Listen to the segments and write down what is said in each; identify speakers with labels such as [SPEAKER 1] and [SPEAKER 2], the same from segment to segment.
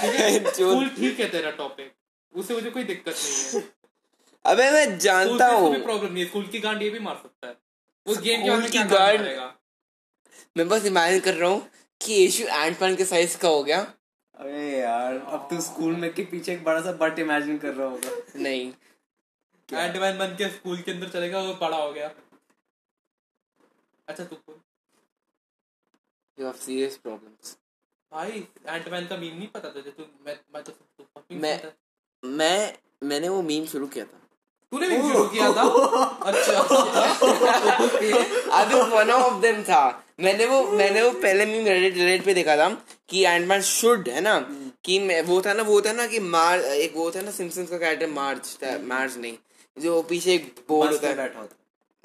[SPEAKER 1] School ठीक है तेरा टॉपिक उससे मुझे कोई दिक्कत नहीं है।
[SPEAKER 2] अबे मैं जानता हूँ।
[SPEAKER 1] प्रॉब्लम नहीं है। स्कूल की गांड ये भी मार सकता है। उस गेम
[SPEAKER 2] स्कूल की गांड मैं बस इमेजिन कर रहा हूँ कि यीशु एंटमैन के साइज़ का हो गया।
[SPEAKER 3] अबे यार अब तू स्कूल में के पीछे एक बड़ा सा बट इमेजिन कर रहा होगा।
[SPEAKER 2] नहीं।
[SPEAKER 1] एंटमैन बन के स्कूल के अंदर चलेगा वो बड़ा हो गया। अच्छा तू
[SPEAKER 2] यू हैव सीरियस प्रॉब्लम्स
[SPEAKER 1] भाई एंटमैन का मीम नहीं पता तुझे तू मैं मैं तो तू
[SPEAKER 2] मैं मैं मैंने वो मीम शुरू किया था।
[SPEAKER 1] तूने भी शुरू किया था? अच्छा
[SPEAKER 2] अभी वन ऑफ़ देम था। मैंने वो मैंने वो पहले मीम रेडिट रेडिट पे देखा था कि एंटमैन शुड है ना? कि मैं- वो था ना वो था ना कि मार एक वो था ना सिम्पसन्स का कैरेक्टर मार्च था मार्च नहीं। जो पीछे एक बोर्ड होता है।
[SPEAKER 3] बैठा होता।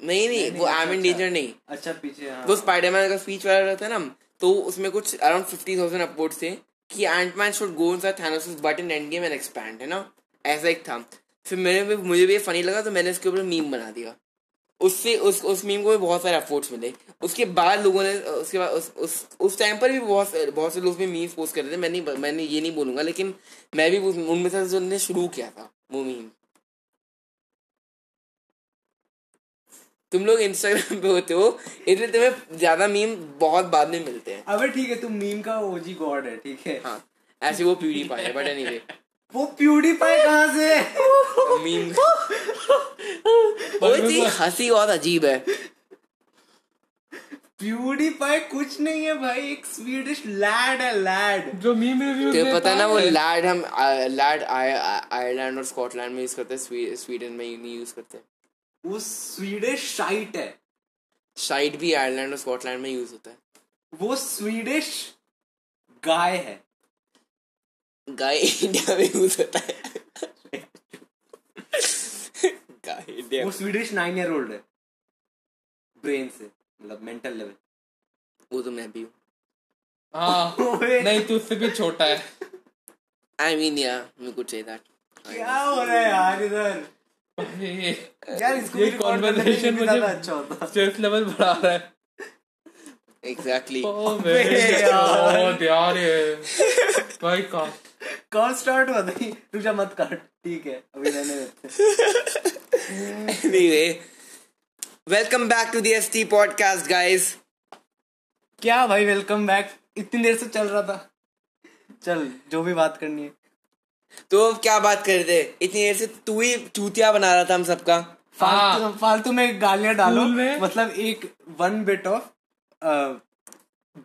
[SPEAKER 2] नहीं नहीं वो
[SPEAKER 3] अच्छा,
[SPEAKER 2] एम इन। डेंजर नहीं।
[SPEAKER 3] अच्छा पीछे हाँ।
[SPEAKER 2] वो स्पाइडरमैन का स्पीच वाला रहता है ना तो उसमें कुछ अराउंड फिफ्टी थाउज़ेंड अपवर्ड थे कि Antman should go inside Thanos but in endgame and expand है ना? ऐसा एक था। फिर मेरे भी, मुझे भी ये फनी लगा तो मैंने उसके ऊपर मीम बना दिया। उससे, उस उस मीम को भी बहुत सारे अफोर्ट्स मिले। उसके बाद लोगों ने, उसके बाद, उस उस टाइम पर भी बहुत बहुत से लोग उसमें मीम्स पोस्ट कर रहे थे। मैं नहीं मैंने ये नहीं बोलूँगा, लेकिन मैं भी उनमें से जो शुरू किया था, वो मीम तुम लोग इंस्टाग्राम पे होते हो इसलिए तुम्हें ज़्यादा मीम बहुत बाद में मिलते हैं।
[SPEAKER 3] अबे ठीक है तुम मीम का ओजी गॉड है ठीक है।
[SPEAKER 2] हाँ ऐसे वो प्यूरी पाए है बट एनीवे
[SPEAKER 3] वो प्यूडीफाई कहाँ से
[SPEAKER 2] मीम वो इतनी हँसी बहुत अजीब है।
[SPEAKER 3] प्यूडीफाई कुछ नहीं है भाई एक स्वीडिश लैड है लैड
[SPEAKER 1] जो मीम रिव्यू
[SPEAKER 2] तो पता है ना वो लैड हम लैड आयरलैंड और स्कॉटलैंड में यूज़ करते हैं स्वीडन में नहीं यूज़ करते
[SPEAKER 3] वो स्वीडिश शाइट है।
[SPEAKER 2] शाइड भी आयरलैंड और स्कॉटलैंड में यूज़ होता है।
[SPEAKER 3] वो स्वीडिश गाय है।
[SPEAKER 2] गाय इंडिया में यूज़ होता है। गाय इंडिया
[SPEAKER 3] वो स्वीडिश नाइन ईयर ओल्ड है। ब्रेन से मतलब मेंटल लेवल।
[SPEAKER 2] वो तो मैं भी हूँ।
[SPEAKER 1] हाँ नहीं तू उससे भी छोटा है।
[SPEAKER 2] आई मीन या मैं से दैट
[SPEAKER 3] क्या हो रहा है यार इधर?
[SPEAKER 1] ये
[SPEAKER 3] यार इसको
[SPEAKER 1] ये कॉन्वर्सेशन मुझे
[SPEAKER 3] अच्छा होता।
[SPEAKER 1] स्ट्रेस लेवल बढ़ा रहा है।
[SPEAKER 2] एग्जैक्टली
[SPEAKER 1] ओ
[SPEAKER 3] यार।
[SPEAKER 1] भाई का
[SPEAKER 3] कब स्टार्ट हुआ? था तुझा मत काट। ठीक है अभी रहने देते
[SPEAKER 2] anyway welcome back to the st podcast guys.
[SPEAKER 3] क्या भाई वेलकम बैक इतनी देर से चल रहा था। चल जो भी बात करनी है।
[SPEAKER 2] तो अब क्या बात कर रहे थे? इतनी देर से तू ही चूतिया बना रहा था हम सबका।
[SPEAKER 3] फालतू फालतू में गालियाँ डालो।
[SPEAKER 1] में?
[SPEAKER 3] मतलब एक one bit of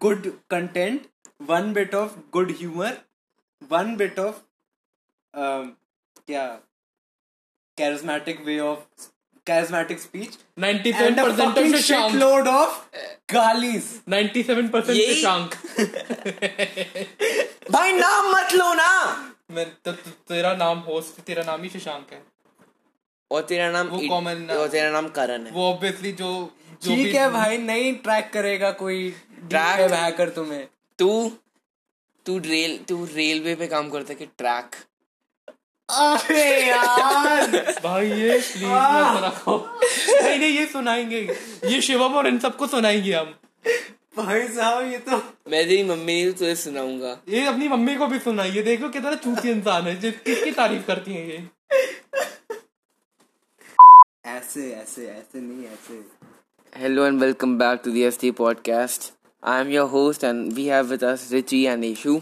[SPEAKER 3] good content one bit of good humour one bit of क्या? Charismatic way of charismatic speech
[SPEAKER 1] 97%
[SPEAKER 3] and a
[SPEAKER 1] of
[SPEAKER 3] fucking
[SPEAKER 1] Shashank
[SPEAKER 3] shitload of galis.
[SPEAKER 1] 97%
[SPEAKER 2] यही- भाई नाम मत लो ना
[SPEAKER 1] मैं तो, तो तेरा नाम होस्ट तेरा नाम ही शशांक है।
[SPEAKER 2] और तेरा नाम
[SPEAKER 1] वो
[SPEAKER 2] इड-
[SPEAKER 1] common ना-
[SPEAKER 2] और तेरा नाम करण है।
[SPEAKER 1] वो ऑब्वियसली जो जो
[SPEAKER 3] ठीक है भाई नहीं ट्रैक करेगा कोई? ट्रैक हैकर तुम्हें।
[SPEAKER 2] तू तू रेल तू रेलवे पे काम करता है कि ट्रैक
[SPEAKER 3] अरे यार!
[SPEAKER 1] भाई ये प्लीज़ मत रखो। नहीं नहीं ये सुनाएँगे। ये शिवम और इन सबको सुनाएँगे हम।
[SPEAKER 3] भाई साहब ये तो
[SPEAKER 2] मैं तेरी मम्मी ने तुझे सुनाऊँगा।
[SPEAKER 1] ये अपनी मम्मी को भी सुनाइए देखो कितना चूती इंसान है जिस किसकी तारीफ़ करती है ये?
[SPEAKER 3] ऐसे ऐसे ऐसे नहीं ऐसे।
[SPEAKER 2] Hello and welcome back to the ST podcast. I am your host and we have with us Richie and Ishu.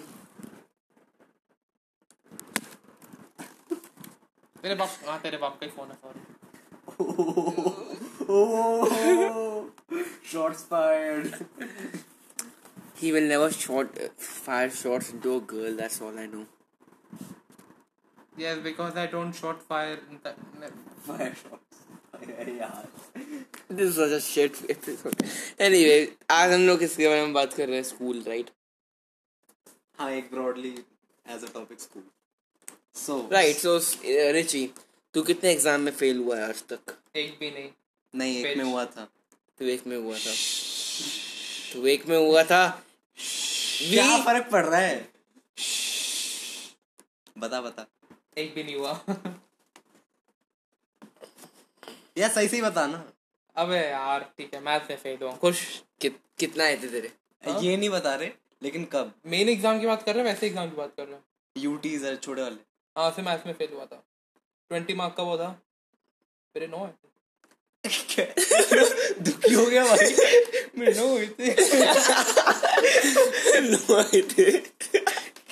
[SPEAKER 1] तेरे बाप हाँ तेरे बाप का ही फ़ोन है sorry
[SPEAKER 3] shots fired
[SPEAKER 2] He will never shot fire shots into a girl. That's all I know.
[SPEAKER 1] yes because I don't shot fire in the,
[SPEAKER 3] fire shots यार
[SPEAKER 2] This is such a shit episode. Anyway, आज हम लोग किसके बारे में बात कर रहे हैं स्कूल राइट
[SPEAKER 3] हाँ एक broadly as a topic school so
[SPEAKER 2] right so Richie तू कितने एग्ज़ाम में फेल हुआ है आज तक
[SPEAKER 1] एक भी नहीं
[SPEAKER 3] नहीं एक में हुआ था
[SPEAKER 2] तू एक में हुआ था। तू एक में हुआ था।
[SPEAKER 3] क्या फ़र्क पड़ रहा है? बता बता।
[SPEAKER 1] एक भी नहीं हुआ।
[SPEAKER 3] यार सही सही बता ना।
[SPEAKER 1] अबे यार ठीक है मैथ से फेल हुआ खुश?
[SPEAKER 2] कित, कितना आए थे तेरे?
[SPEAKER 3] ये नहीं बता रहे लेकिन कब?
[SPEAKER 1] मेन एग्ज़ाम की बात कर रहे हैं वैसे एग्ज़ाम की बात कर रहे हैं।
[SPEAKER 3] यूटीज है छोटे वाले।
[SPEAKER 1] हाँ से मैथ्स में फेल हुआ था। ट्वेंटी मार्क का वो था। मेरे नौ है।
[SPEAKER 3] दुखी हो गया भाई
[SPEAKER 1] मेरे नौ हुए थे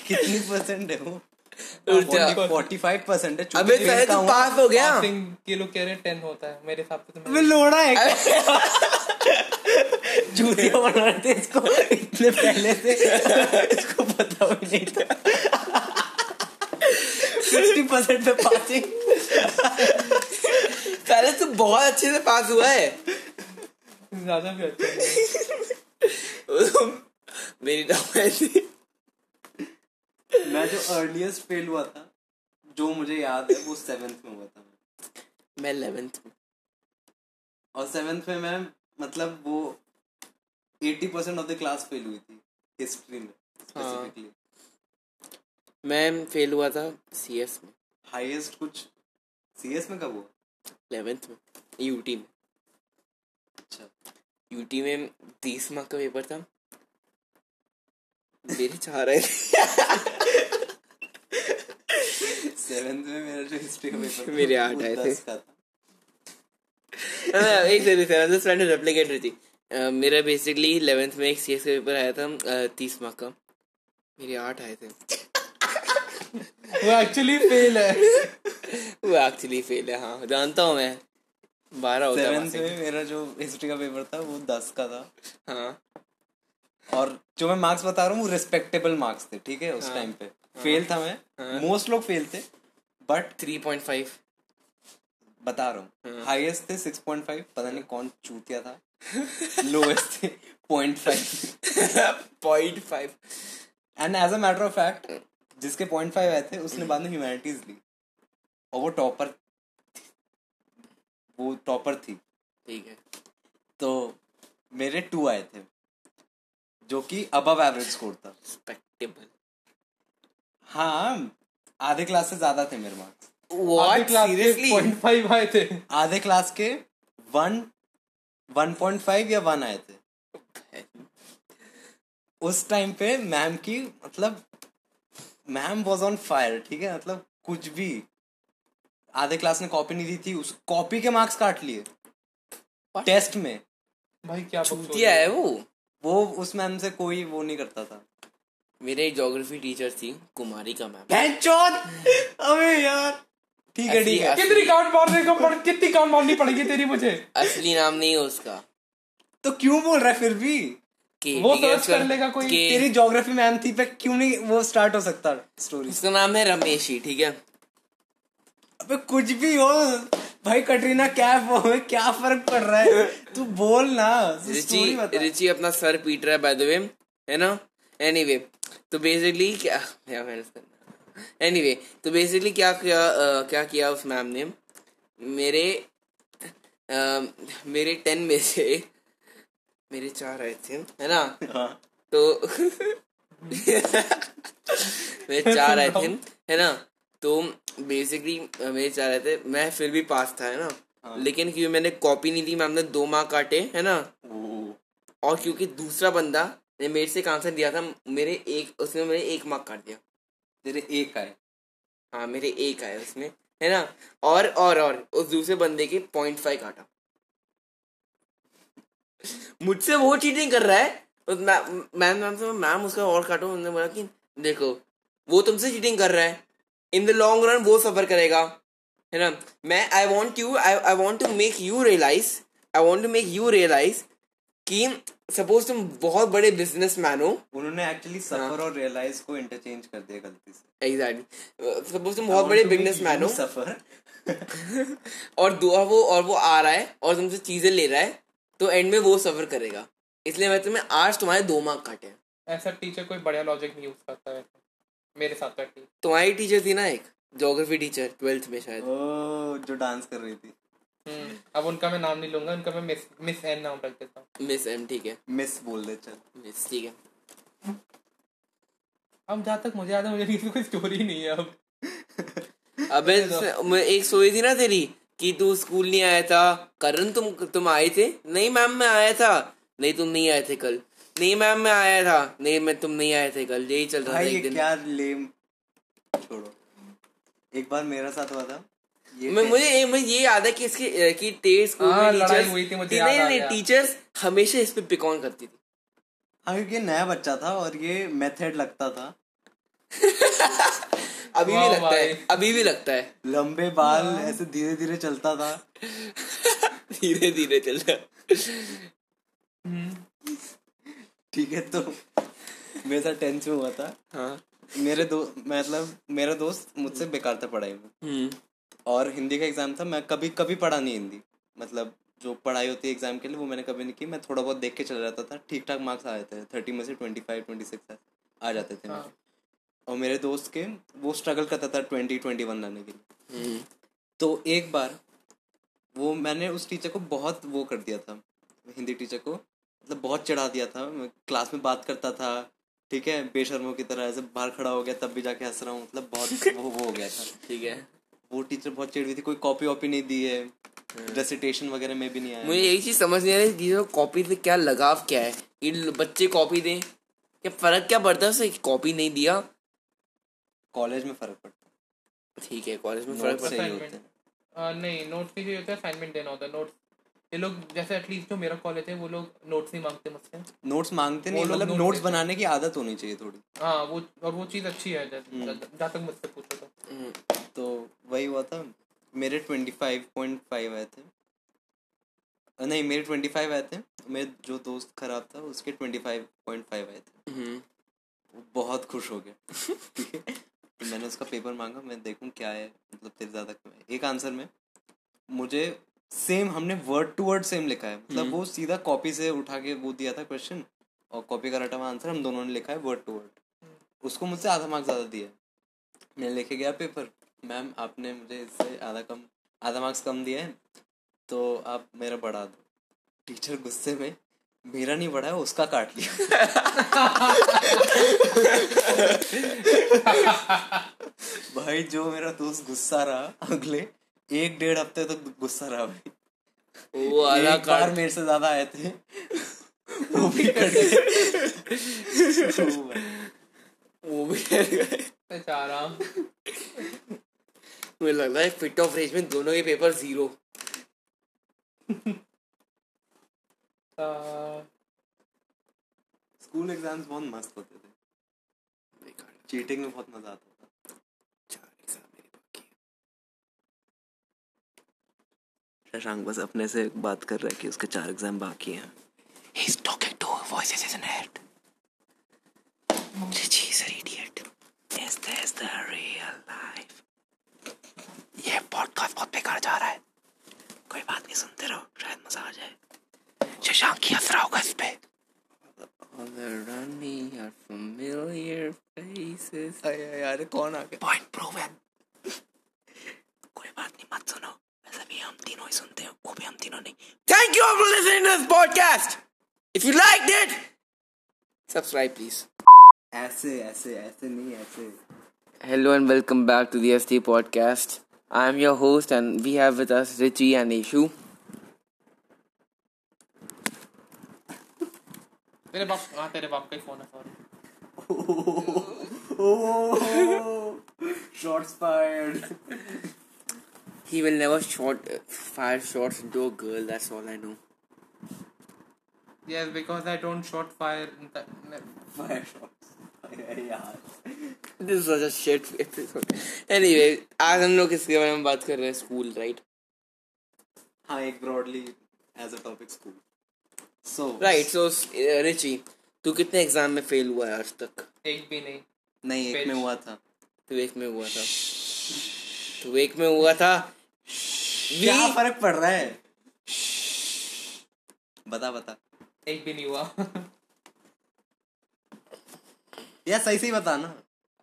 [SPEAKER 3] कितनी परसेंट है वो? फोर्टी फाइव परसेंट है
[SPEAKER 2] अबे पहले तो पास हो गया।
[SPEAKER 1] के लोग कह रहे हैं टेन होता है। मेरे हिसाब से तो मैं
[SPEAKER 3] लोड़ा है। जूतिया बना रहे थे इसको। इतने पहले से। इसको पता भी नहीं था। फिफ्टी परसेंट पे पासिंग
[SPEAKER 2] पहले तो बहुत अच्छे से पास हुआ है।
[SPEAKER 1] ज़्यादा भी अच्छा
[SPEAKER 2] मेरी
[SPEAKER 3] मैं जो अर्लीस्ट फेल हुआ था जो मुझे याद है वो सेवेंथ में हुआ था।
[SPEAKER 2] मैं 11th में
[SPEAKER 3] और सेवेंथ में मैं मतलब वो eighty percent of the class fail हुई थी हिस्ट्री में
[SPEAKER 2] हाँ।
[SPEAKER 3] स्पेसिफिकली
[SPEAKER 2] मैं फेल हुआ था सीएस में।
[SPEAKER 3] हाईएस्ट कुछ सीएस में कब हुआ?
[SPEAKER 2] 11th में यूटी में।
[SPEAKER 3] अच्छा
[SPEAKER 2] यूटी में तीस मार्क का पेपर था। मेरे चाह रहे
[SPEAKER 3] सेवेंथ में मेरा जो हिस्ट्री का पेपर
[SPEAKER 2] मेरे आठ आए थे।
[SPEAKER 3] था।
[SPEAKER 2] हाँ, एक सेकंड सेवन फ्रेंड रेप्लिकेट रही थी मेरा बेसिकली इलेवेंथ में एक सीएस का पेपर आया था तीस मार्क का। मेरे आठ आए थे।
[SPEAKER 1] वो एक्चुअली फेल है।
[SPEAKER 2] वो एक्चुअली फेल है हाँ। जानता हूँ मैं। बारह होता है
[SPEAKER 3] में मेरा जो हिस्ट्री का पेपर था वो दस का था।
[SPEAKER 2] हाँ।
[SPEAKER 3] और जो मैं मार्क्स बता रहा हूँ वो रिस्पेक्टेबल मार्क्स थे ठीक है उस
[SPEAKER 2] हाँ।
[SPEAKER 3] टाइम पे। फेल था मैं।
[SPEAKER 2] हाँ।
[SPEAKER 3] मोस्ट लोग फेल थे बट
[SPEAKER 2] थ्री पॉइंट फाइव
[SPEAKER 3] बता रहा
[SPEAKER 2] हाँ।
[SPEAKER 3] हूँ। हाईएस्ट थे सिक्स पॉइंट फाइव पता नहीं कौन चूतिया था। लोएस्ट थे point five
[SPEAKER 2] point five
[SPEAKER 3] and as a matter of fact जिसके पॉइंट फाइव आए थे उसने बाद में ह्यूमैनिटीज ली। और वो टॉपर वो टॉपर थी।
[SPEAKER 2] ठीक है।
[SPEAKER 3] तो मेरे टू आए थे जो कि अबव एवरेज स्कोर था।
[SPEAKER 2] रिस्पेक्टेबल
[SPEAKER 3] हाँ आधे क्लास से ज़्यादा थे मेरे marks
[SPEAKER 2] what seriously
[SPEAKER 1] point five आए थे।
[SPEAKER 3] आधे क्लास के वन वन पॉइंट फाइव या वन आए थे। उस टाइम पे मैम की मतलब मैम वॉज़ ऑन फायर ठीक है? मतलब कुछ भी। आधे क्लास ने कॉपी नहीं दी थी उस कॉपी के मार्क्स काट लिए। टेस्ट में।
[SPEAKER 1] भाई क्या
[SPEAKER 2] चूतिया है वो।
[SPEAKER 3] वो उस मैम से कोई वो नहीं करता था।
[SPEAKER 2] मेरे एक ज्योग्राफी टीचर थी कुमारी का मैम
[SPEAKER 3] बहनचोद अबे यार। ठीक है ठीक है।
[SPEAKER 1] कितनी काउंट मारने को पड़ कितनी काउंट मारनी पड़ेगी तेरी मुझे?
[SPEAKER 2] असली नाम नहीं है उसका।
[SPEAKER 3] तो क्यों बोल रहा है फिर भी?
[SPEAKER 2] के
[SPEAKER 1] वो
[SPEAKER 2] है, उसका-
[SPEAKER 1] कर लेगा कोई।
[SPEAKER 3] तेरी ज्योग्राफी मैम थी पे क्यों नहीं वो स्टार्ट हो सकता स्टोरी
[SPEAKER 2] उसका नाम है रमेशी ठीक है?
[SPEAKER 3] अबे कुछ भी हो भाई कटरीना कैफ हो क्या फ़र्क पड़ रहा है? तू बोल ना
[SPEAKER 2] रिची रिची अपना सर पीट रहा है बाय द वे है ना? एनीवे तो बेसिकली क्या क्या मैंने करना एनीवे तो बेसिकली क्या किया क्या किया उस मैम ने? मेरे मेरे टेन में से मेरे चार आए थे है ना?
[SPEAKER 3] हाँ।
[SPEAKER 2] तो मेरे चार आए थे है ना? तो बेसिकली मेरे चार आए थे। मैं फिर भी पास था है ना?
[SPEAKER 3] हाँ।
[SPEAKER 2] लेकिन क्योंकि मैंने कॉपी नहीं दी मैम ने दो मार्क काटे है ना? और क्योंकि दूसरा बंदा ने मेरे से आंसर दिया था मेरे एक उसने मेरे एक मार्क काट दिया।
[SPEAKER 3] तेरे एक आए।
[SPEAKER 2] हाँ मेरे एक आए उसमें है ना? और और और उस दूसरे बंदे के पॉइंट फाइव काटा। मुझसे वो चीटिंग कर रहा है? उस मैम मैम से मैम उसका और काटो उन्होंने बोला कि देखो वो तुमसे चीटिंग कर रहा है। इन द लॉन्ग रन वो सफ़र करेगा है ना? मैं I want you I I want to make you realise I want to make you realise कि सपोज़ तुम बहुत बड़े बिज़नेस मैन हो।
[SPEAKER 3] उन्होंने एक्चुअली
[SPEAKER 2] हाँ।
[SPEAKER 3] सफ़र और रियलाइज़ को इंटरचेंज कर दिया गलती से।
[SPEAKER 2] एग्जैक्टली सपोज़ तुम बहुत बड़े बिज़नेस मैन हो।
[SPEAKER 3] सफ़र
[SPEAKER 2] और दो वो और वो आ रहा है और तुमसे चीज़ें ले रहा है। तो एंड में वो सफ़र करेगा। इसलिए मैं तुम्हें आज तुम्हारे दो मार्क काटे
[SPEAKER 1] ऐसा टीचर कोई बढ़िया लॉजिक नहीं यूज़ करता है। मेरे साथ ठीक
[SPEAKER 2] तुम्हारी टीचर थी ना एक ज्योग्राफी टीचर ट्वेल्थ में शायद।
[SPEAKER 3] ओ जो डांस कर रही थी।
[SPEAKER 1] हम्म, अब उनका मैं नाम नहीं लूँगा उनका मैं मिस मिस एन नाम रख देता हूँ।
[SPEAKER 2] मिस एम ठीक है।
[SPEAKER 3] मिस बोल दे चल।
[SPEAKER 2] मिस ठीक है।
[SPEAKER 1] अब जहाँ तक मुझे याद है मुझे किसी कोई स्टोरी नहीं है अब।
[SPEAKER 2] अबे मैं एक सोई थी ना तेरी कि तू स्कूल नहीं आया था? करण तुम तुम आए थे? नहीं मैम मैं आया था। नहीं तुम नहीं आए थे कल। नहीं मैम मैं आया था। नहीं मैं तुम नहीं आए थे कल। यही चल रहा था एक दिन।
[SPEAKER 3] क्या लेम छोड़ो। एक बार मेरा साथ हुआ था। ये
[SPEAKER 2] मैं मुझे ये मुझे ये याद है कि इसके कि तेज स्कूल
[SPEAKER 1] हाँ,
[SPEAKER 2] में टीचर्स
[SPEAKER 1] हुई थी, मुझे
[SPEAKER 2] नहीं नहीं टीचर्स हमेशा इस पे पिकॉन करती थी।
[SPEAKER 3] हाँ क्योंकि नया बच्चा था और ये मेथड लगता था।
[SPEAKER 2] अभी भी लगता है अभी भी लगता है।
[SPEAKER 3] लंबे बाल ऐसे धीरे धीरे चलता था।
[SPEAKER 2] धीरे धीरे चल रहा
[SPEAKER 3] ठीक है तो मेरे साथ टेंथ में हुआ था।
[SPEAKER 2] हाँ।
[SPEAKER 3] मेरे दो मतलब मेरा दोस्त मुझसे बेकार था पढ़ाई में।
[SPEAKER 2] हम्म।
[SPEAKER 3] और हिंदी का एग्ज़ाम था मैं कभी कभी पढ़ा नहीं हिंदी। मतलब जो पढ़ाई होती है एग्ज़ाम के लिए वो मैंने कभी नहीं की। मैं थोड़ा बहुत देख के चला जाता था। ठीक ठाक मार्क्स आ जाते थे। थर्टी में से ट्वेंटी फाइव ट्वेंटी सिक्स आ जाते थे मेरे। और मेरे दोस्त के वो स्ट्रगल करता था ट्वेंटी ट्वेंटी वन लाने के लिए।
[SPEAKER 2] हम्म।
[SPEAKER 3] तो एक बार वो मैंने उस टीचर को बहुत वो कर दिया था हिंदी टीचर को मतलब बहुत चढ़ा दिया था। मैं क्लास में बात करता था ठीक है बेशर्मों की तरह ऐसे बाहर खड़ा हो गया तब भी जाके हंस रहा हूँ मतलब बहुत वो वो हो गया था।
[SPEAKER 2] ठीक है।
[SPEAKER 3] वो टीचर बहुत चिड़ हुई थी कोई कॉपी वॉपी नहीं दी है रेसिटेशन वगैरह में भी नहीं आया।
[SPEAKER 2] मुझे यही चीज़ समझ नहीं आ रही कि कॉपी से क्या लगाव क्या है? ये बच्चे कॉपी दें क्या फ़र्क क्या पड़ता है उससे कॉपी नहीं दिया?
[SPEAKER 3] कॉलेज में फ़र्क पड़ता है।
[SPEAKER 2] ठीक है कॉलेज में फ़र्क पड़ता
[SPEAKER 3] सही
[SPEAKER 1] Assignment.
[SPEAKER 3] होते हैं।
[SPEAKER 1] आ, नहीं नोट्स के लिए होता है असाइनमेंट देना होता है नोट्स ये लोग जैसे एटलीस्ट जो मेरा कॉलेज है वो लोग नोट्स नहीं मांगते मुझसे।
[SPEAKER 3] नोट्स मांगते नहीं मतलब नोट्स बनाने की आदत होनी चाहिए थोड़ी।
[SPEAKER 1] हाँ वो और वो चीज़ अच्छी है
[SPEAKER 3] हम्म।
[SPEAKER 1] जैसे जहाँ तक मुझसे पूछो तो।
[SPEAKER 2] हम्म,
[SPEAKER 3] तो वही हुआ था। मेरे ट्वेंटी फाइव पॉइंट फाइव आए थे। नहीं मेरे ट्वेंटी फाइव आए थे। मेरे जो दोस्त खराब था उसके ट्वेंटी फाइव पॉइंट फाइव आए थे।
[SPEAKER 2] हम्म,
[SPEAKER 3] वो बहुत खुश हो गया। है? तो मैंने उसका पेपर मांगा मैं देखूँ क्या है मतलब तेरे ज़्यादा क्यों है एक आंसर में मुझे सेम हमने वर्ड टू वर्ड सेम लिखा है। मतलब वो सीधा कॉपी से उठा के वो दिया था क्वेश्चन और कॉपी का रटा हुआ आंसर हम दोनों ने लिखा है वर्ड टू वर्ड उसको मुझसे आधा मार्क्स ज़्यादा दिया। मैं लेके गया पेपर मैम आपने मुझे इससे आधा कम आधा मार्क्स कम दिया है तो आप मेरा बढ़ा दो। टीचर गुस्से में मेरा नहीं बड़ा है उसका काट लिया। भाई जो मेरा दोस्त गुस्सा रहा अगले एक डेढ़ हफ़्ते तक गुस्सा रहा भाई।
[SPEAKER 2] वो आधा कार्ड
[SPEAKER 3] मेरे से ज़्यादा आए थे वो भी कट गए। तो
[SPEAKER 2] वो भी कर गए।
[SPEAKER 1] बेचारा
[SPEAKER 2] मुझे लग रहा है फिट ऑफ़ रेज में दोनों के पेपर ज़ीरो
[SPEAKER 3] स्कूल एग्ज़ाम्स बहुत मस्त होते थे। चीटिंग में बहुत मज़ा आता था। शशांक बस अपने से बात कर रहा है कि उसके चार एग्ज़ाम बाकी हैं।
[SPEAKER 2] He's talking to voices in his head. She's an idiot. Is this the real life? ये पॉडकास्ट बहुत बेकार जा रहा है। कोई बात नहीं, सुनते रहो, शायद मज़ा आ जाए। शशांक की हंस रहा होगा इस पे All around me are familiar faces.
[SPEAKER 3] यार कौन आ गया
[SPEAKER 2] Point proven. कोई बात नहीं मत सुनो वैसे भी हम तीनों ही सुनते हैं वो भी हम तीनों नहीं Thank you for listening to this podcast. If you liked it, subscribe please.
[SPEAKER 3] ऐसे ऐसे ऐसे नहीं ऐसे
[SPEAKER 2] Hello and welcome back to the ST podcast. I am your host and we have with us Richie and Ishu.
[SPEAKER 1] तेरे बाप हाँ तेरे बाप का ही फ़ोन है sorry
[SPEAKER 3] shots fired
[SPEAKER 2] He will never shot fire shots into a girl. That's all I know.
[SPEAKER 1] yes because I don't shot fire in the,
[SPEAKER 3] fire shots यार
[SPEAKER 2] This was a shit episode. Anyway, आज हम लोग किसके बारे में बात कर रहे हैं स्कूल राइट
[SPEAKER 3] हाँ एक broadly as a topic school so
[SPEAKER 2] right so Richie तू कितने एग्ज़ाम में फेल हुआ है आज तक?
[SPEAKER 1] एक भी नहीं।
[SPEAKER 3] नहीं एक में हुआ था।
[SPEAKER 2] तू एक में हुआ था। तू एक में हुआ था।
[SPEAKER 3] क्या फ़र्क पड़ रहा है? बता बता।
[SPEAKER 1] एक भी नहीं हुआ।
[SPEAKER 3] यार सही सही बता ना।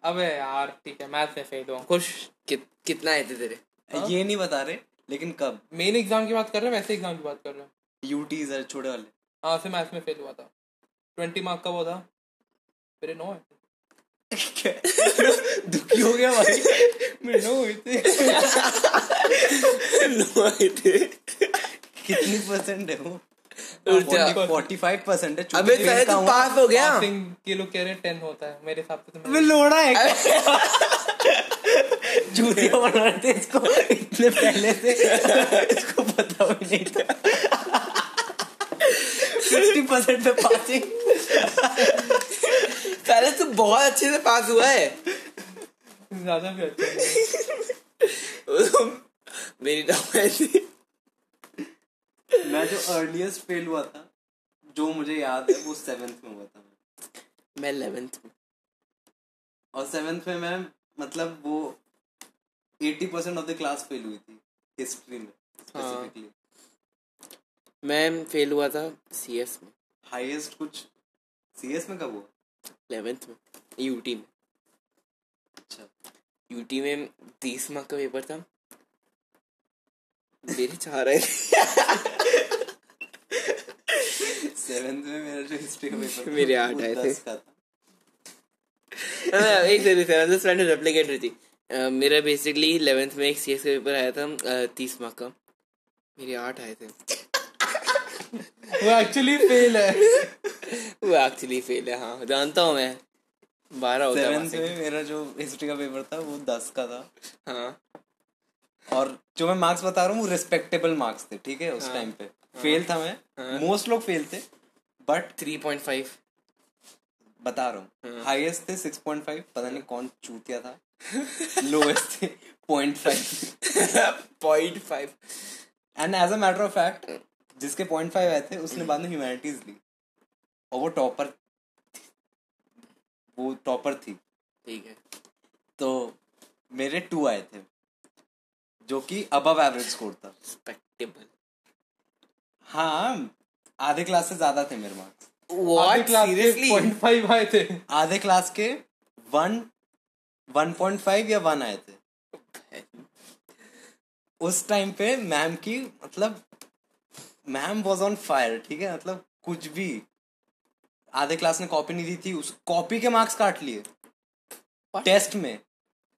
[SPEAKER 1] अबे यार ठीक है मैथ में फेल हुआ। खुश?
[SPEAKER 2] कित, कितना आए थे तेरे?
[SPEAKER 1] हाँ?
[SPEAKER 3] ये नहीं बता रहे लेकिन कब?
[SPEAKER 1] मेन एग्ज़ाम की बात कर रहे हैं वैसे एग्ज़ाम की बात कर रहे हैं।
[SPEAKER 3] यूटी सर छोटे वाले।
[SPEAKER 1] हाँ से मैथ्स में फेल हुआ था। ट्वेंटी मार्क का वो था। मेरे नौ आए
[SPEAKER 3] दुखी हो गया भाई।
[SPEAKER 1] मेरे नौ हुए थे।
[SPEAKER 2] नौ आए थे।
[SPEAKER 3] कितनी परसेंट है वो? फोर्टी फाइव परसेंट है।
[SPEAKER 2] अबे
[SPEAKER 3] का
[SPEAKER 2] तो पास हो गया।
[SPEAKER 1] के लोग कह रहे हैं टेन होता है। मेरे हिसाब से तो
[SPEAKER 3] लोड़ा है। चूतिया बना इसको। इतने पहले से। इसको पता भी नहीं था। फिफ्टी परसेंट में पासिंग
[SPEAKER 2] पहले तो बहुत अच्छे से पास हुआ है।
[SPEAKER 1] ज़्यादा भी अच्छा।
[SPEAKER 2] मेरी तो ऐसी
[SPEAKER 3] मैं जो अर्लीस्ट फेल हुआ था जो मुझे याद है वो सेवेंथ में हुआ था।
[SPEAKER 2] मैं 11th में।
[SPEAKER 3] और सेवेंथ में मैं मतलब वो eighty percent of the class fail हुई थी हिस्ट्री में स्पेसिफिकली
[SPEAKER 2] मैं फेल हुआ था सीएस में।
[SPEAKER 3] हाईएस्ट कुछ सीएस में कब हुआ?
[SPEAKER 2] 11th में यूटी में।
[SPEAKER 3] अच्छा।
[SPEAKER 2] यूटी में तीस मार्क का पेपर था। मेरे चाह रहे
[SPEAKER 3] सेवेंथ में मेरा जो हिस्ट्री का पेपर
[SPEAKER 2] मेरे आठ आए थे। हाँ, एक सेकंड जस्ट ट्राइंग रेप्लिकेट रही थी मेरा बेसिकली 11th में एक सीएस का पेपर आया था तीस मार्क का। मेरे आठ आए थे।
[SPEAKER 1] वो एक्चुअली फेल है।
[SPEAKER 2] वो एक्चुअली फेल है हाँ। जानता हूँ मैं। बारह होता है
[SPEAKER 3] सेवेंथ में मेरा जो हिस्ट्री का पेपर था वो दस का था।
[SPEAKER 2] हाँ।
[SPEAKER 3] और जो मैं मार्क्स बता रहा हूँ वो रिस्पेक्टेबल मार्क्स थे ठीक है उस टाइम पे। फेल था मैं। मोस्ट लोग फेल थे बट
[SPEAKER 2] थ्री पॉइंट फाइव
[SPEAKER 3] बता रहा हूँ। हाईएस्ट थे सिक्स पॉइंट फाइव पता नहीं कौन चूतिया था। लोएस्ट थे point five
[SPEAKER 2] point five
[SPEAKER 3] and as a matter of fact जिसके पॉइंट फाइव आए थे उसने बाद में ह्यूमैनिटीज ली। और वो टॉपर वो टॉपर थी।
[SPEAKER 2] ठीक है।
[SPEAKER 3] तो मेरे टू आए थे जो कि अबव एवरेज स्कोर था।
[SPEAKER 2] रिस्पेक्टेबल
[SPEAKER 3] हाँ आधे क्लास से ज़्यादा थे मेरे marks
[SPEAKER 2] what seriously
[SPEAKER 1] point five आए थे।
[SPEAKER 3] आधे क्लास के वन वन पॉइंट फाइव या वन आए थे। उस टाइम पे मैम की मतलब मैम वॉज़ ऑन फायर ठीक है? मतलब कुछ भी। आधे क्लास ने कॉपी नहीं दी थी उस कॉपी के मार्क्स काट लिए। टेस्ट में।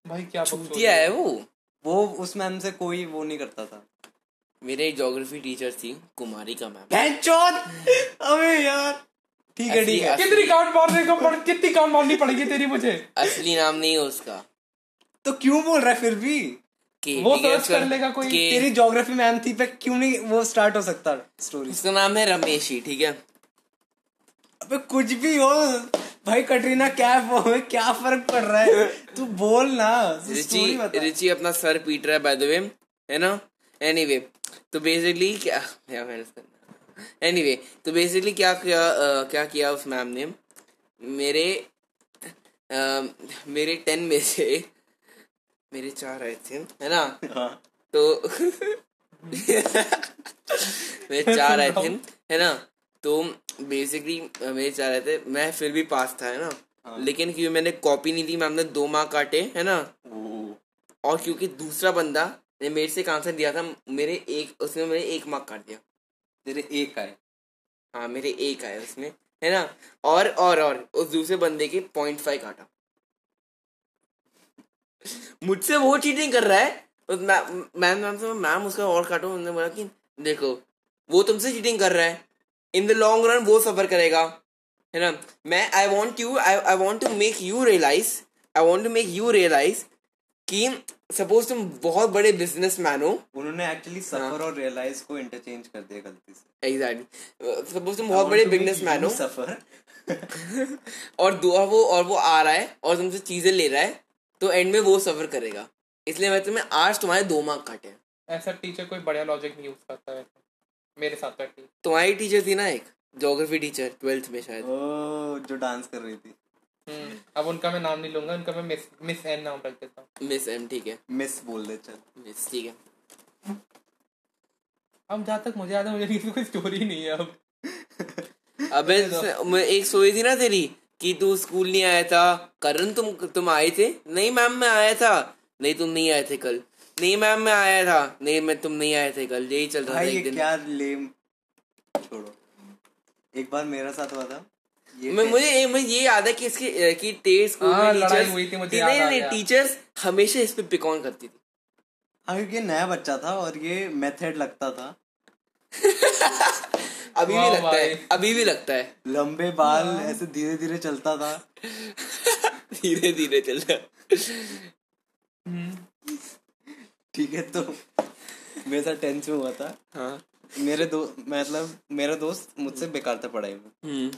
[SPEAKER 1] भाई क्या
[SPEAKER 2] चूतिया है? वो।
[SPEAKER 3] वो उस मैम से कोई वो नहीं करता था।
[SPEAKER 2] मेरे एक ज्योग्राफी टीचर थी कुमारी का मैम
[SPEAKER 3] बहनचोद अबे यार! ठीक है ठीक है।
[SPEAKER 1] कितनी काउंट मारने को पड़ कितनी काउंट मारनी पड़ेगी तेरी मुझे?
[SPEAKER 2] असली नाम नहीं है उसका।
[SPEAKER 3] तो क्यों बोल रहा है फिर भी?
[SPEAKER 2] के
[SPEAKER 1] वो
[SPEAKER 2] है, उसका-
[SPEAKER 1] कर लेगा कोई,
[SPEAKER 2] के-
[SPEAKER 3] तेरी ज्योग्राफी मैम थी पे क्यों नहीं वो स्टार्ट हो सकता स्टोरी
[SPEAKER 2] उसका नाम है रमेशी ठीक है?
[SPEAKER 3] अबे कुछ भी हो भाई कटरीना कैफ हो क्या फ़र्क पड़ रहा है? तू बोल ना
[SPEAKER 2] रिची रिची अपना सर पीट रहा है बाय द वे है ना? एनीवे तो बेसिकली क्या क्या मैंने एनीवे तो बेसिकली क्या किया क्या किया उस मैम ने? मेरे मेरे टेन में से मेरे चार आए थे है ना?
[SPEAKER 3] हाँ।
[SPEAKER 2] तो मेरे चार आए थे है ना? तो बेसिकली मेरे चार आए थे। मैं फिर भी पास था है ना? लेकिन क्योंकि मैंने कॉपी नहीं दी मैम ने दो मार्क काटे है ना? और क्योंकि दूसरा बंदा ने मेरे से एक आंसर दिया था मेरे एक उसने मेरे एक मार्क काट दिया।
[SPEAKER 3] तेरे एक आए।
[SPEAKER 2] हाँ मेरे एक आए उसमें है ना? और और और उस दूसरे बंदे के पॉइंट फाइव काटा। मुझसे वो चीटिंग कर रहा है। उस मैम मैम से मैम उसका और काटो उन्होंने बोला कि देखो वो तुमसे चीटिंग कर रहा है। इन द लॉन्ग रन वो सफ़र करेगा है ना? मैं I want you I I want to make you realise I want to make you realise कि सपोज़ तुम बहुत बड़े बिज़नेस मैन हो।
[SPEAKER 3] उन्होंने एक्चुअली
[SPEAKER 2] हाँ।
[SPEAKER 3] सफ़र और रियलाइज़ को इंटरचेंज कर दिया गलती से।
[SPEAKER 2] एग्जैक्टली सपोज़ तुम बहुत बड़े बिज़नेस मैन हो।
[SPEAKER 3] सफ़र
[SPEAKER 2] और दो वो और वो आ रहा है और तुमसे चीज़ें ले रहा है। तो एंड में वो सफ़र करेगा। इसलिए मैं तुम्हें आज तुम्हारे दो मार्क काटे
[SPEAKER 1] ऐसा टीचर कोई बढ़िया लॉजिक नहीं यूज़ करता है। मेरे साथ तो
[SPEAKER 2] तुम्हारी टीचर थी ना एक ज्योग्राफी टीचर ट्वेल्थ में शायद।
[SPEAKER 3] ओ जो डांस कर रही थी।
[SPEAKER 1] हम्म, अब उनका मैं नाम नहीं लूँगा उनका मैं मिस मिस एन नाम रख देता हूँ।
[SPEAKER 2] मिस एम ठीक है।
[SPEAKER 3] मिस बोल दे चल।
[SPEAKER 2] मिस ठीक है।
[SPEAKER 1] अब जहाँ तक मुझे याद है मुझे कोई स्टोरी नहीं है अब।
[SPEAKER 2] अबे मैं एक सोई थी ना तेरी कि तू स्कूल नहीं आया था? करण तुम तुम आए थे? नहीं मैम मैं आया था। नहीं तुम नहीं आए थे कल। नहीं मैम मैं आया था। नहीं मैं तुम नहीं आए थे कल। यही चल रहा था एक दिन।
[SPEAKER 3] क्या लेम छोड़ो। एक बार मेरा साथ हुआ था।
[SPEAKER 2] मैं मुझे ये- मुझे ये याद है कि इसके कि तेरे स्कूल
[SPEAKER 1] हाँ,
[SPEAKER 2] में टीचर्स
[SPEAKER 1] थी, मुझे
[SPEAKER 2] नहीं नहीं टीचर्स हमेशा इस पे पिकॉन करती थी।
[SPEAKER 3] हाँ क्योंकि नया बच्चा था और ये मेथड लगता था।
[SPEAKER 2] अभी भी लगता है अभी भी लगता है।
[SPEAKER 3] लंबे बाल ऐसे धीरे धीरे चलता था।
[SPEAKER 2] धीरे धीरे चल रहा
[SPEAKER 1] हम्म।
[SPEAKER 3] ठीक है तो मेरे साथ टेंथ में हुआ था।
[SPEAKER 2] हाँ।
[SPEAKER 3] मेरे दो मतलब मेरा दोस्त मुझसे बेकार था पढ़ाई में।
[SPEAKER 2] हम्म।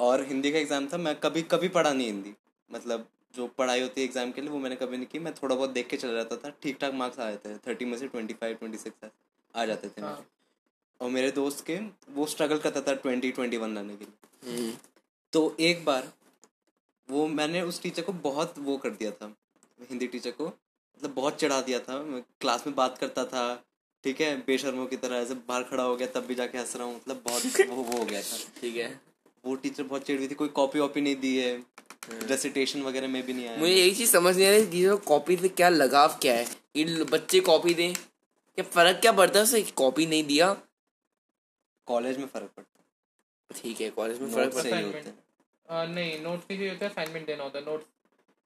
[SPEAKER 3] और हिंदी का एग्ज़ाम था मैं कभी कभी पढ़ा नहीं हिंदी। मतलब जो पढ़ाई होती है एग्ज़ाम के लिए वो मैंने कभी नहीं की। मैं थोड़ा बहुत देख के चला जाता था। ठीक ठाक मार्क्स आ जाते थे। थर्टी में से ट्वेंटी फाइव ट्वेंटी सिक्स आ जाते थे मेरे।
[SPEAKER 1] हाँ।
[SPEAKER 3] और मेरे दोस्त के वो स्ट्रगल करता था ट्वेंटी ट्वेंटी वन लाने के लिए।
[SPEAKER 2] हम्म।
[SPEAKER 3] तो एक बार वो मैंने उस टीचर को बहुत वो कर दिया था हिंदी टीचर को मतलब बहुत चढ़ा दिया था मैं क्लास में बात करता था ठीक है बेशर्मों की तरह ऐसे बाहर खड़ा हो गया तब भी जाके हंस रहा हूँ मतलब बहुत वो वो हो गया था।
[SPEAKER 2] ठीक है।
[SPEAKER 3] वो टीचर बहुत चिड़ हुई थी कोई कॉपी वॉपी नहीं दी है रेसिटेशन वगैरह में भी नहीं आया।
[SPEAKER 2] मुझे यही चीज़ समझ नहीं आ रही टीचर कॉपी से क्या लगाव क्या है? ये बच्चे कॉपी दें क्या फ़र्क क्या पड़ता है उससे कॉपी नहीं दिया?
[SPEAKER 3] कॉलेज में फ़र्क पड़ता है।
[SPEAKER 2] ठीक है कॉलेज में फ़र्क पड़ता
[SPEAKER 3] सही
[SPEAKER 1] Assignment.
[SPEAKER 3] होते हैं।
[SPEAKER 1] आ, नहीं नोट्स नहीं चाहिए होता है असाइनमेंट देना होता है नोट्स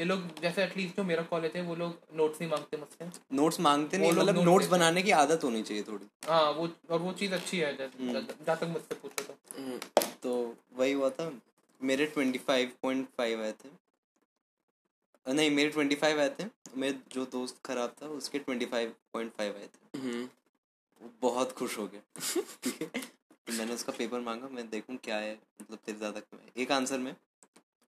[SPEAKER 1] ये लोग जैसे एटलीस्ट जो मेरा कॉलेज है वो लोग नोट्स नहीं मांगते मुझसे।
[SPEAKER 3] नोट्स मांगते नहीं मतलब नोट्स बनाने की आदत होनी चाहिए थोड़ी।
[SPEAKER 1] हाँ वो और वो चीज़ अच्छी है
[SPEAKER 3] हम्म।
[SPEAKER 1] जहाँ तक मुझसे पूछो तो।
[SPEAKER 2] हम्म,
[SPEAKER 3] तो वही हुआ था। मेरे ट्वेंटी फाइव पॉइंट फाइव आए थे। नहीं मेरे ट्वेंटी फाइव आए थे। मेरे जो दोस्त खराब था उसके ट्वेंटी फाइव पॉइंट फाइव आए थे।
[SPEAKER 2] हम्म,
[SPEAKER 3] वो बहुत खुश हो गया। तो मैंने उसका पेपर मांगा मैं देखूँ क्या है मतलब तेरे ज़्यादा क्यों है। एक आंसर में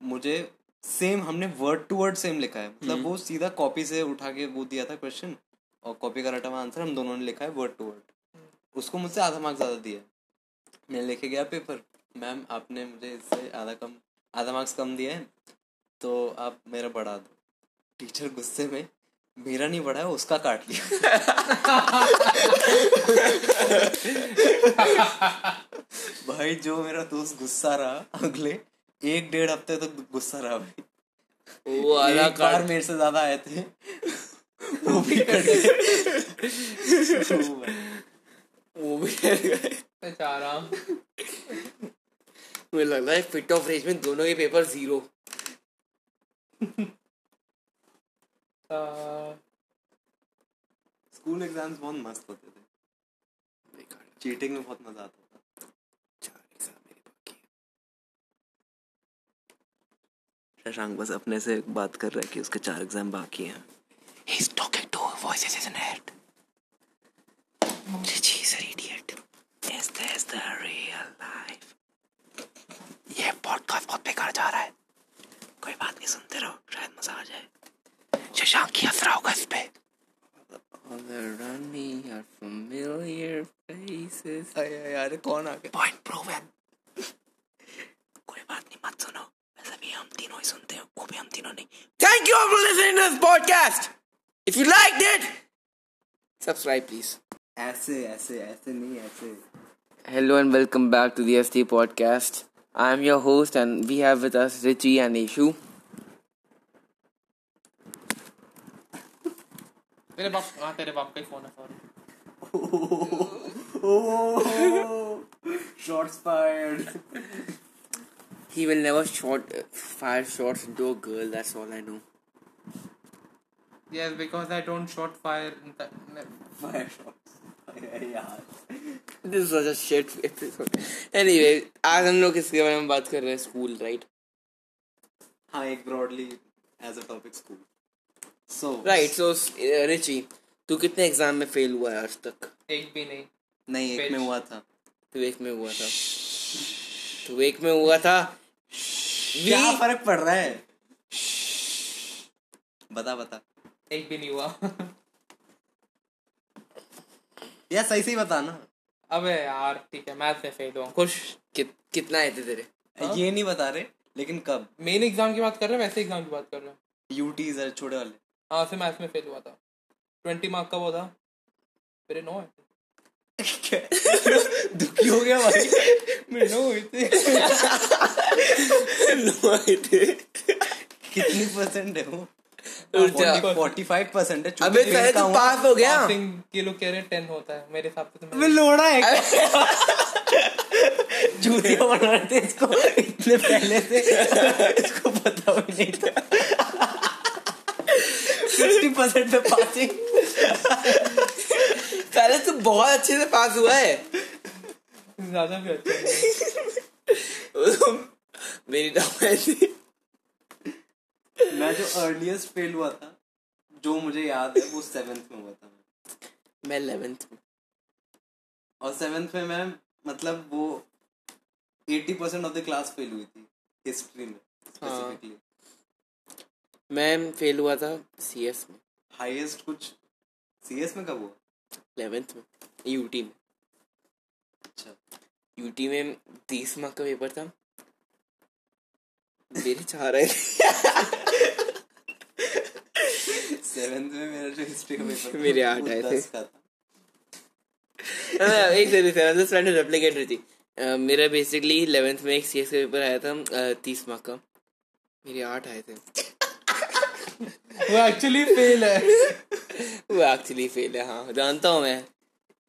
[SPEAKER 3] मुझे सेम हमने वर्ड टू वर्ड सेम लिखा है। मतलब वो सीधा कॉपी से उठा के वो दिया था क्वेश्चन और कॉपी का रटा हुआ आंसर हम दोनों ने लिखा है वर्ड टू वर्ड उसको मुझसे आधा मार्क्स ज़्यादा दिया। मैं लेके गया पेपर मैम आपने मुझे इससे आधा कम आधा मार्क्स कम दिया है तो आप मेरा बढ़ा दो। टीचर गुस्से में मेरा नहीं बढ़ा है उसका काट लिया भाई जो मेरा दोस्त गुस्सा रहा अगले एक डेढ़ हफ़्ते तक तो गुस्सा रहा भाई।
[SPEAKER 2] वो आधा
[SPEAKER 3] एक बार मेरे से ज़्यादा आए थे वो भी कट गए
[SPEAKER 2] वो भी कर गए
[SPEAKER 1] बेचारा
[SPEAKER 2] मुझे लग रहा है फिट ऑफ़ रेंज में दोनों के पेपर ज़ीरो
[SPEAKER 3] स्कूल एग्ज़ाम्स बहुत मस्त होते थे। चीटिंग में बहुत मज़ा आता था।
[SPEAKER 2] चार एग्ज़ाम मेरे बाकी
[SPEAKER 3] शशांक बस अपने से बात कर रहा है कि उसके चार एग्ज़ाम बाकी हैं।
[SPEAKER 2] Idiot. Is this the real life? ये पॉडकास्ट बहुत बेकार जा रहा है। कोई बात नहीं सुनते रहो शायद मज़ा आ जाए। शशांक की हंस रहा होगा इस पे All around me are familiar faces.
[SPEAKER 3] यार कौन आ गया
[SPEAKER 2] Point proven. कोई बात नहीं मत सुनो वैसे भी हम तीनों ही सुनते हैं वो भी हम तीनों नहीं Thank you all for listening to this podcast. If you liked it, subscribe please.
[SPEAKER 3] ऐसे ऐसे ऐसे नहीं ऐसे
[SPEAKER 2] Hello and welcome back to the ST podcast. I am your host and we have with us Richie and Ishu.
[SPEAKER 1] तेरे बाप हाँ तेरे बाप का ही फ़ोन है sorry
[SPEAKER 3] shots fired
[SPEAKER 2] He will never shot fire shots into a girl. That's all I know.
[SPEAKER 1] yes because I don't shot fire in the,
[SPEAKER 3] fire shots यार
[SPEAKER 2] This is such a shit episode. Anyway, आज हम लोग किसके बारे में बात कर रहे हैं स्कूल राइट
[SPEAKER 3] हाँ एक broadly as a topic school so
[SPEAKER 2] right so Richie तू कितने एग्ज़ाम में फेल हुआ है आज तक?
[SPEAKER 1] एक भी नहीं।
[SPEAKER 3] नहीं एक में हुआ था।
[SPEAKER 2] तू एक में हुआ था। तू एक में हुआ था?
[SPEAKER 3] क्या फ़र्क पड़ रहा है? बता बता।
[SPEAKER 1] एक भी नहीं हुआ।
[SPEAKER 3] यार सही सही बता ना।
[SPEAKER 1] अबे यार ठीक है मैथ में फेल हुआ। खुश।
[SPEAKER 2] कित, कितना आए थे तेरे?
[SPEAKER 1] हाँ?
[SPEAKER 3] ये नहीं बता रहे लेकिन कब?
[SPEAKER 1] मेन एग्ज़ाम की बात कर रहे हैं वैसे एग्ज़ाम की बात कर रहे हैं।
[SPEAKER 3] यूटी सर छोटे वाले।
[SPEAKER 1] हाँ से मैथ्स में फेल हुआ था। ट्वेंटी मार्क का वो था। मेरे नौ है।
[SPEAKER 3] दुखी हो गया भाई।
[SPEAKER 1] मेरे नौ हुए थे।
[SPEAKER 2] आए थे।
[SPEAKER 3] कितनी परसेंट है वो। फोर्टी फाइव परसेंट है।
[SPEAKER 2] अबे पहले
[SPEAKER 3] fail का
[SPEAKER 2] तू
[SPEAKER 3] हुआ।
[SPEAKER 2] पास हो गया।
[SPEAKER 1] के लोग कह रहे हैं टेन होता है। मेरे हिसाब से तो मैं
[SPEAKER 3] लोड़ा है जूतिया बना इसको। इतने पहले से। इसको पता भी नहीं था। फिफ्टी परसेंट पे पासिंग
[SPEAKER 2] पहले तो बहुत अच्छे से पास हुआ है।
[SPEAKER 1] ज़्यादा भी अच्छा
[SPEAKER 2] मेरी टाइम थी
[SPEAKER 3] मैं जो अर्लीस्ट फेल हुआ था जो मुझे याद है वो सेवेंथ में हुआ था।
[SPEAKER 2] मैं 11th में
[SPEAKER 3] और सेवेंथ में मैं मतलब वो eighty percent of the class fail हुई थी हिस्ट्री में स्पेसिफिकली
[SPEAKER 2] मैं फेल हुआ था सीएस में।
[SPEAKER 3] हाईएस्ट कुछ? सीएस में कब हुआ?
[SPEAKER 2] 11th में यूटी में।
[SPEAKER 3] अच्छा।
[SPEAKER 2] यूटी में तीस मार्क का पेपर था। मेरे रहे थे
[SPEAKER 3] सेवेंथ में मेरा जो हिस्ट्री का पेपर था,
[SPEAKER 2] मेरे आठ आए थे।
[SPEAKER 3] था।
[SPEAKER 2] हाँ, एक second just trying to replicate रही थी। मेरा बेसिकली 11th में एक सीएस का पेपर आया था तीस मार्क का। मेरे आठ आए थे।
[SPEAKER 1] वो एक्चुअली फेल है।
[SPEAKER 2] वो एक्चुअली फेल है हाँ। जानता हूँ मैं।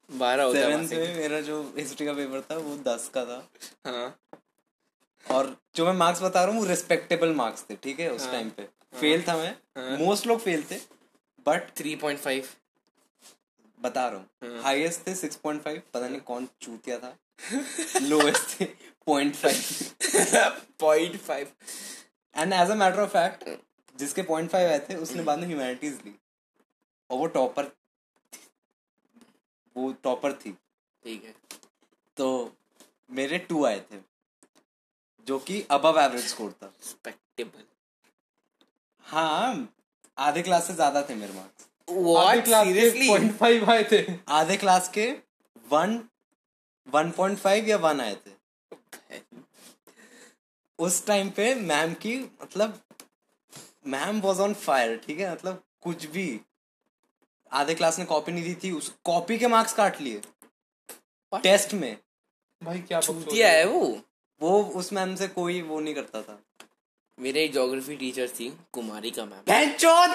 [SPEAKER 2] बारह होता है से।
[SPEAKER 3] में मेरा जो हिस्ट्री का पेपर था वो दस का था।
[SPEAKER 2] हाँ।
[SPEAKER 3] और जो मैं मार्क्स बता रहा हूँ वो रिस्पेक्टेबल मार्क्स थे ठीक है उस
[SPEAKER 2] हाँ।
[SPEAKER 3] टाइम पे। फेल था मैं। मोस्ट लोग फेल थे बट
[SPEAKER 2] थ्री पॉइंट फाइव
[SPEAKER 3] बता रहा
[SPEAKER 2] हाँ।
[SPEAKER 3] हूँ। हाईएस्ट थे सिक्स पॉइंट फाइव पता नहीं कौन चूतिया था। लोएस्ट थे point five
[SPEAKER 2] point five
[SPEAKER 3] and as a matter of fact जिसके पॉइंट फाइव आए थे उसने बाद में ह्यूमैनिटीज ली। और वो टॉपर वो टॉपर थी।
[SPEAKER 2] ठीक है।
[SPEAKER 3] तो मेरे टू आए थे जो कि अबव एवरेज स्कोर था।
[SPEAKER 2] रिस्पेक्टेबल
[SPEAKER 3] हाँ आधे क्लास से ज़्यादा थे मेरे marks
[SPEAKER 2] what seriously
[SPEAKER 1] point five आए थे।
[SPEAKER 3] आधे क्लास के वन वन पॉइंट फाइव या वन आए थे। उस टाइम पे मैम की मतलब मैम वॉज़ ऑन फायर ठीक है? मतलब कुछ भी। आधे क्लास ने कॉपी नहीं दी थी उस कॉपी के मार्क्स काट लिए। टेस्ट में।
[SPEAKER 1] भाई क्या बकचोद
[SPEAKER 2] है वो।
[SPEAKER 3] वो उस मैम से कोई वो नहीं करता था।
[SPEAKER 2] मेरे ज्योग्राफी टीचर थी कुमारी का मैम
[SPEAKER 3] बहनचोद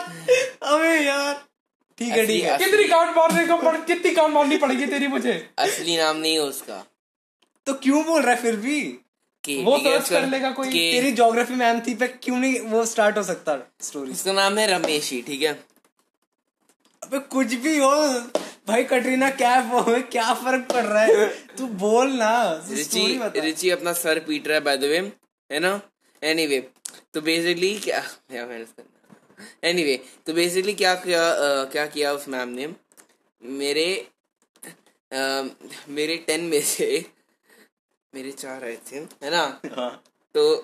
[SPEAKER 3] अबे यार! ठीक है ठीक है।
[SPEAKER 1] कितनी काउंट मारने को पड़ कितनी काउंट मारनी पड़ेगी तेरी मुझे?
[SPEAKER 2] असली नाम नहीं है उसका।
[SPEAKER 3] तो क्यों बोल रहा है फिर भी?
[SPEAKER 2] के
[SPEAKER 1] वो search
[SPEAKER 2] उसका-
[SPEAKER 1] कर लेगा कोई,
[SPEAKER 3] तेरी ज्योग्राफी मैम थी पे क्यों नहीं वो स्टार्ट हो सकता स्टोरी
[SPEAKER 2] उसका नाम है रमेशी ठीक है?
[SPEAKER 3] अबे कुछ भी हो भाई कटरीना कैफ हो क्या फ़र्क पड़ रहा है? तू बोल ना
[SPEAKER 2] रिची रिची अपना सर पीट रहा है बाय द वे है ना? एनीवे तो बेसिकली क्या एनीवे तो बेसिकली क्या किया अ, क्या किया उस मैम ने? मेरे मेरे टेन में से मेरे चार आए थे है ना?
[SPEAKER 3] हाँ।
[SPEAKER 2] तो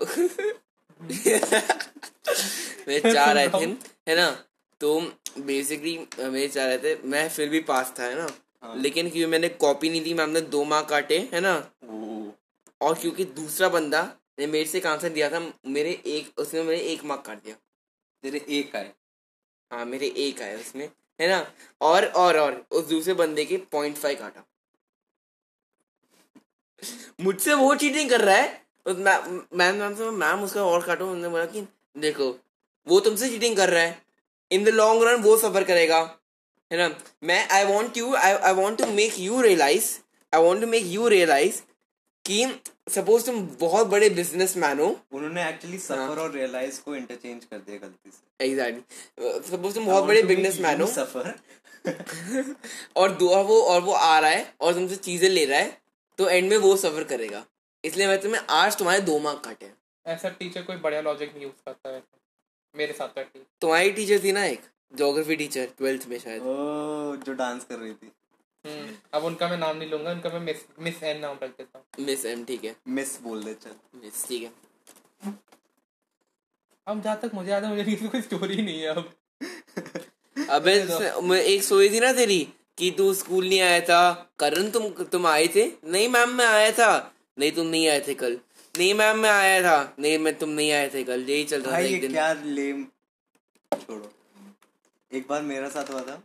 [SPEAKER 2] मेरे चार आए थे है ना? तो बेसिकली मेरे चार आए थे। मैं फिर भी पास था है ना?
[SPEAKER 3] हाँ।
[SPEAKER 2] लेकिन क्योंकि मैंने कॉपी नहीं दी मैम ने दो मार्क काटे है ना? और क्योंकि दूसरा बंदा ने मेरे से एक आंसर दिया था मेरे एक उसने मेरे एक मार्क काट दिया।
[SPEAKER 3] तेरे एक आए।
[SPEAKER 2] हाँ मेरे एक आए उसमें है ना? और और और उस दूसरे बंदे के पॉइंट फाइव काटा। मुझसे वो चीटिंग कर रहा है? मैम मैम मैम से मैम उसका और काटो। उन्होंने बोला कि देखो वो तुमसे चीटिंग कर रहा है। इन द लॉन्ग रन वो सफ़र करेगा। है ना? मैं I want you I I want to make you realise I want to make you realise कि सपोज़ तुम बहुत बड़े बिज़नेस मैन हो।
[SPEAKER 3] उन्होंने एक्चुअली
[SPEAKER 2] हाँ।
[SPEAKER 3] सफ़र और रियलाइज़ को इंटरचेंज कर दिया गलती से।
[SPEAKER 2] एग्जैक्टली सपोज़ तुम बहुत बड़े बिज़नेस मैन हो।
[SPEAKER 3] सफ़र
[SPEAKER 2] और दुआ वो और वो आ रहा है और तुमसे चीज़ें ले रहा है। तो एंड में वो सफ़र करेगा। इसलिए मैं तुम्हें आज तुम्हारे दो मार्क काटे हैं।
[SPEAKER 1] ऐसा टीचर कोई बढ़िया लॉजिक नहीं यूज़ करता है। मेरे साथ तो
[SPEAKER 2] तुम्हारी टीचर थी ना एक ज्योग्राफी टीचर ट्वेल्थ में शायद।
[SPEAKER 3] ओ जो डांस कर रही थी।
[SPEAKER 1] हम्म, अब उनका मैं नाम नहीं लूँगा उनका मैं मिस मिस एन नाम रख देता हूँ।
[SPEAKER 2] मिस एम ठीक है।
[SPEAKER 3] मिस बोल दे चल।
[SPEAKER 2] मिस ठीक है।
[SPEAKER 1] अब जहाँ तक मुझे याद है मुझे कोई स्टोरी नहीं है अब।
[SPEAKER 2] अबे मैं एक सोई थी ना तेरी कि तू स्कूल नहीं आया था? करण तुम तुम आए थे? नहीं मैम मैं आया था। नहीं तुम नहीं आए थे कल। नहीं मैम मैं आया था। नहीं मैं तुम नहीं आए थे कल। यही चल रहा था एक दिन।
[SPEAKER 3] क्या लेम छोड़ो। एक बार मेरा साथ हुआ था।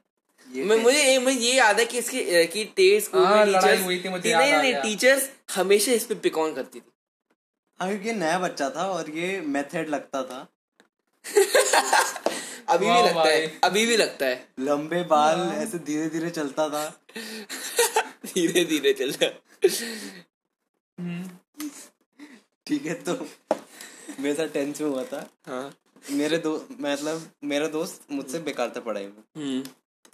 [SPEAKER 2] मैं मुझे ये- मुझे ये याद है कि इसके कि तेरे स्कूल
[SPEAKER 1] हाँ,
[SPEAKER 2] में टीचर्स
[SPEAKER 1] हुई थी, मुझे
[SPEAKER 2] नहीं नहीं टीचर्स हमेशा इस पे पिकॉन करती थी।
[SPEAKER 3] हाँ क्योंकि ये नया बच्चा था और ये मेथड लगता था।
[SPEAKER 2] अभी भी लगता है अभी भी लगता है।
[SPEAKER 3] लंबे बाल ऐसे धीरे धीरे चलता था।
[SPEAKER 2] धीरे धीरे चल रहा
[SPEAKER 3] ठीक है तो मेरे साथ टेंथ में हुआ था।
[SPEAKER 2] हाँ।
[SPEAKER 3] मेरे दो मतलब मेरा दोस्त मुझसे बेकार था पढ़ाई में।
[SPEAKER 2] हम्म।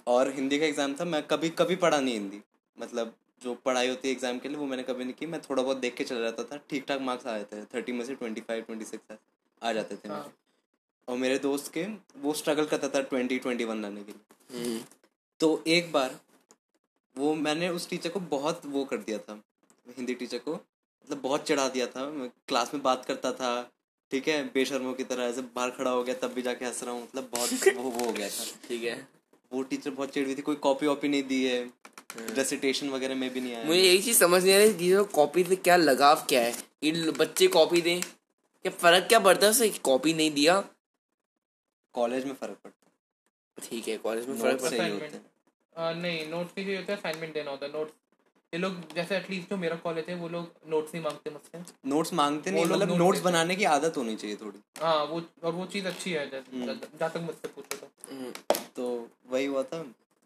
[SPEAKER 3] और हिंदी का एग्ज़ाम था मैं कभी कभी पढ़ा नहीं हिंदी। मतलब जो पढ़ाई होती है एग्ज़ाम के लिए वो मैंने कभी नहीं की। मैं थोड़ा बहुत देख के चला जाता था। ठीक ठाक मार्क्स आ जाते थे। थर्टी में से ट्वेंटी फाइव ट्वेंटी सिक्स आ जाते थे
[SPEAKER 1] हाँ।
[SPEAKER 3] और मेरे दोस्त के वो स्ट्रगल करता था ट्वेंटी ट्वेंटी वन लाने के लिए।
[SPEAKER 2] हम्म,
[SPEAKER 3] तो एक बार वो मैंने उस टीचर को बहुत वो कर दिया था हिंदी टीचर को मतलब बहुत चढ़ा दिया था। मैं क्लास में बात करता था ठीक है बेशर्मों की तरह ऐसे बाहर खड़ा हो गया तब भी जाके हंस रहा हूँ मतलब बहुत वो वो हो गया था।
[SPEAKER 2] ठीक है।
[SPEAKER 3] वो टीचर बहुत चिड़ हुई थी कोई कॉपी वॉपी नहीं दी है रेसिटेशन वगैरह में भी नहीं आया।
[SPEAKER 2] मुझे यही चीज़ समझ नहीं आ रही टीचर कॉपी से क्या लगाव क्या है? ये बच्चे कॉपी दें क्या फ़र्क क्या पड़ता है उससे कॉपी नहीं दिया?
[SPEAKER 3] कॉलेज में फ़र्क पड़ता है।
[SPEAKER 2] ठीक है कॉलेज में फ़र्क पड़ता
[SPEAKER 3] सही
[SPEAKER 1] Assignment.
[SPEAKER 3] होते हैं।
[SPEAKER 1] आ, नहीं नोट्स के लिए होता है असाइनमेंट देना होता है। नोट्स ये लोग जैसे एटलीस्ट जो मेरा कॉलेज है वो लोग नोट्स नहीं मांगते मुझसे।
[SPEAKER 3] नोट्स मांगते नहीं मतलब
[SPEAKER 1] notes
[SPEAKER 3] नोट्स बनाने की आदत होनी चाहिए थोड़ी।
[SPEAKER 1] हाँ वो और वो चीज़ अच्छी है
[SPEAKER 3] हम्म।
[SPEAKER 1] जहाँ तक मुझसे पूछो तो।
[SPEAKER 2] हम्म,
[SPEAKER 3] तो वही हुआ था।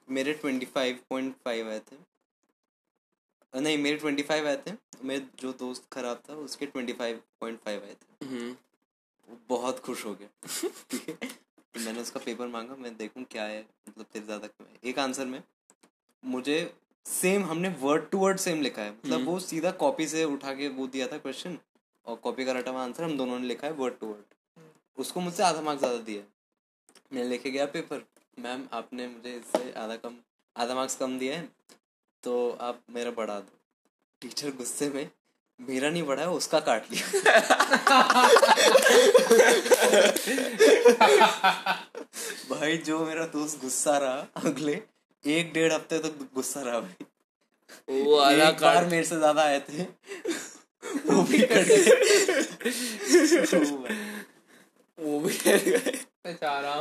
[SPEAKER 3] मेरे ट्वेंटी फाइव पॉइंट फाइव आए थे। नहीं मेरे ट्वेंटी फाइव आए थे। मेरे जो दोस्त खराब था उसके ट्वेंटी फाइव पॉइंट फाइव आए थे।
[SPEAKER 2] हम्म,
[SPEAKER 3] वो बहुत खुश हो गया मैंने उसका पेपर मांगा मैं देखूँ क्या है मतलब तेरे ज़्यादा क्यों है। एक आंसर में मुझे सेम हमने वर्ड टू वर्ड सेम लिखा है। मतलब वो सीधा कॉपी से उठा के वो दिया था क्वेश्चन और कॉपी का रटा हुआ आंसर हम दोनों ने लिखा है वर्ड टू वर्ड उसको मुझसे आधा मार्क्स ज़्यादा दिया मैं लेके गया पेपर मैम आपने मुझे इससे आधा कम आधा मार्क्स कम दिया है तो आप मेरा बढ़ा दो। टीचर गुस्से में मेरा नहीं बढ़ा है उसका काट लिया। भाई जो मेरा दोस्त गुस्सा रहा अगले एक डेढ़ हफ़्ते तक तो गुस्सा रहा भाई।
[SPEAKER 2] वो आधा
[SPEAKER 3] एक बार
[SPEAKER 2] कार्ड
[SPEAKER 3] मेरे से ज़्यादा आए थे वो भी कट गए।
[SPEAKER 2] वो भी कर गए।
[SPEAKER 1] बेचारा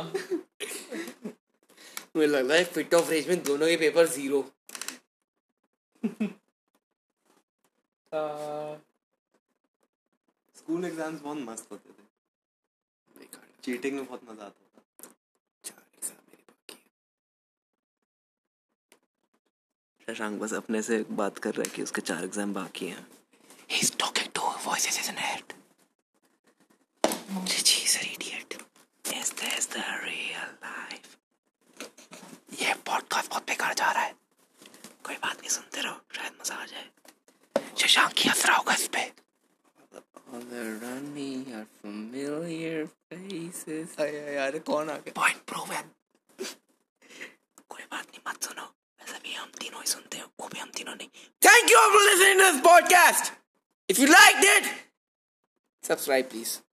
[SPEAKER 2] मुझे लग रहा है फिट ऑफ़ रेंज में दोनों के पेपर ज़ीरो।
[SPEAKER 1] आ,
[SPEAKER 3] स्कूल एग्ज़ाम्स बहुत मस्त होते थे। चीटिंग में बहुत मज़ा आता था। शशांक बस अपने से बात कर रहा है कि उसके चार एग्ज़ाम बाकी हैं।
[SPEAKER 2] He's talking to voices in his head. He's an idiot. Is this the real life? ये पॉडकास्ट बहुत बेकार जा रहा है? कोई बात नहीं सुनते रहो शायद मज़ा आ जाए। शशांक की हंस रहा होगा इस पे। all around me are familiar faces. Ay, ay, ay, det går nog. Poängproven! Thank you all for listening to this podcast! If you liked it, subscribe please.